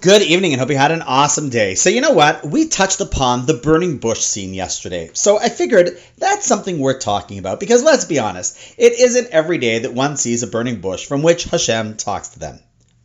Good evening and hope you had an awesome day. So, you know what? We touched upon the burning bush scene yesterday. So, I figured that's something worth talking about because let's be honest, it isn't every day that one sees a burning bush from which Hashem talks to them.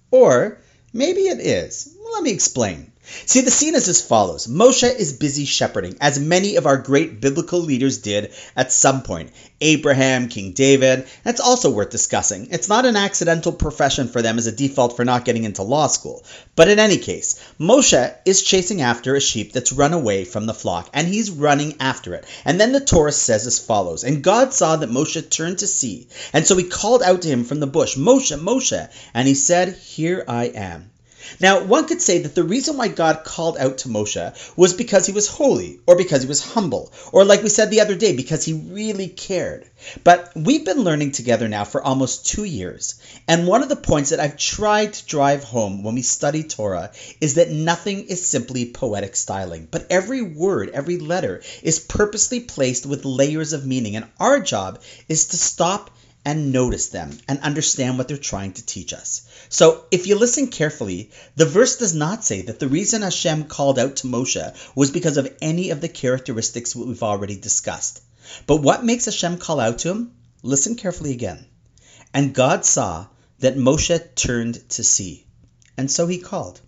Or maybe it is. Let me explain. See, the scene is as follows Moshe is busy shepherding, as many of our great biblical leaders did at some point Abraham, King David. That's also worth discussing. It's not an accidental profession for them as a default for not getting into law school. But in any case, Moshe is chasing after a sheep that's run away from the flock, and he's running after it. And then the Torah says as follows And God saw that Moshe turned to see, and so he called out to him from the bush, Moshe, Moshe. And he said, Here I am. Now, one could say that the reason why God called out to Moshe was because he was holy, or because he was humble, or like we said the other day, because he really cared. But we've been learning together now for almost two years, and one of the points that I've tried to drive home when we study Torah is that nothing is simply poetic styling, but every word, every letter is purposely placed with layers of meaning, and our job is to stop and notice them and understand what they're trying to teach us. So, if you listen carefully, the verse does not say that the reason Hashem called out to Moshe was because of any of the characteristics we've already discussed. But what makes Hashem call out to him? Listen carefully again. And God saw that Moshe turned to see, and so he called.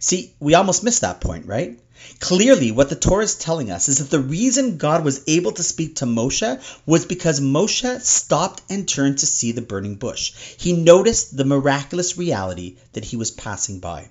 See, we almost missed that point, right? Clearly, what the Torah is telling us is that the reason God was able to speak to Moshe was because Moshe stopped and turned to see the burning bush. He noticed the miraculous reality that he was passing by.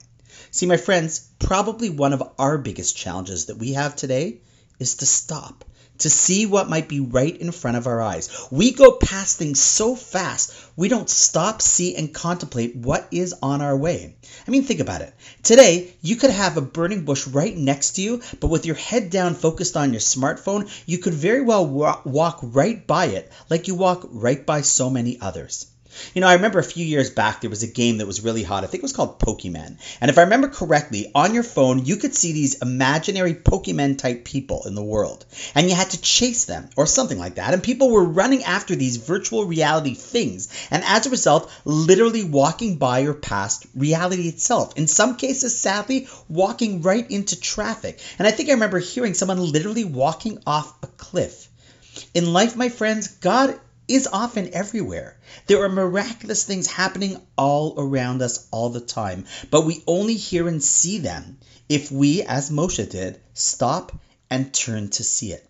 See, my friends, probably one of our biggest challenges that we have today is to stop to see what might be right in front of our eyes. We go past things so fast, we don't stop, see, and contemplate what is on our way. I mean, think about it. Today, you could have a burning bush right next to you, but with your head down focused on your smartphone, you could very well walk right by it like you walk right by so many others. You know, I remember a few years back there was a game that was really hot. I think it was called Pokemon. And if I remember correctly, on your phone you could see these imaginary Pokemon type people in the world. And you had to chase them or something like that. And people were running after these virtual reality things. And as a result, literally walking by or past reality itself. In some cases, sadly, walking right into traffic. And I think I remember hearing someone literally walking off a cliff. In life, my friends, God is often everywhere. There are miraculous things happening all around us all the time, but we only hear and see them if we, as Moshe did, stop and turn to see it.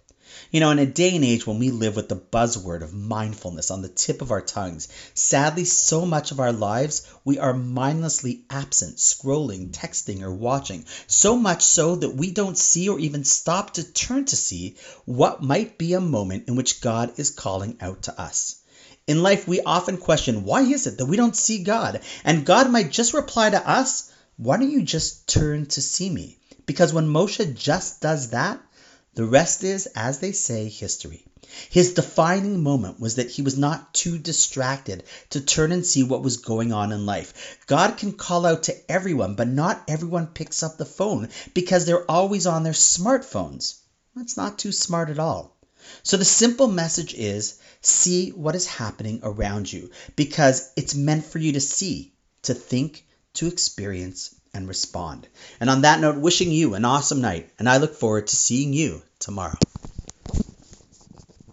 You know, in a day and age when we live with the buzzword of mindfulness on the tip of our tongues, sadly, so much of our lives we are mindlessly absent, scrolling, texting, or watching. So much so that we don't see or even stop to turn to see what might be a moment in which God is calling out to us. In life, we often question why is it that we don't see God? And God might just reply to us, Why don't you just turn to see me? Because when Moshe just does that, the rest is, as they say, history. His defining moment was that he was not too distracted to turn and see what was going on in life. God can call out to everyone, but not everyone picks up the phone because they're always on their smartphones. That's not too smart at all. So the simple message is see what is happening around you because it's meant for you to see, to think, to experience, and respond. And on that note, wishing you an awesome night, and I look forward to seeing you tomorrow.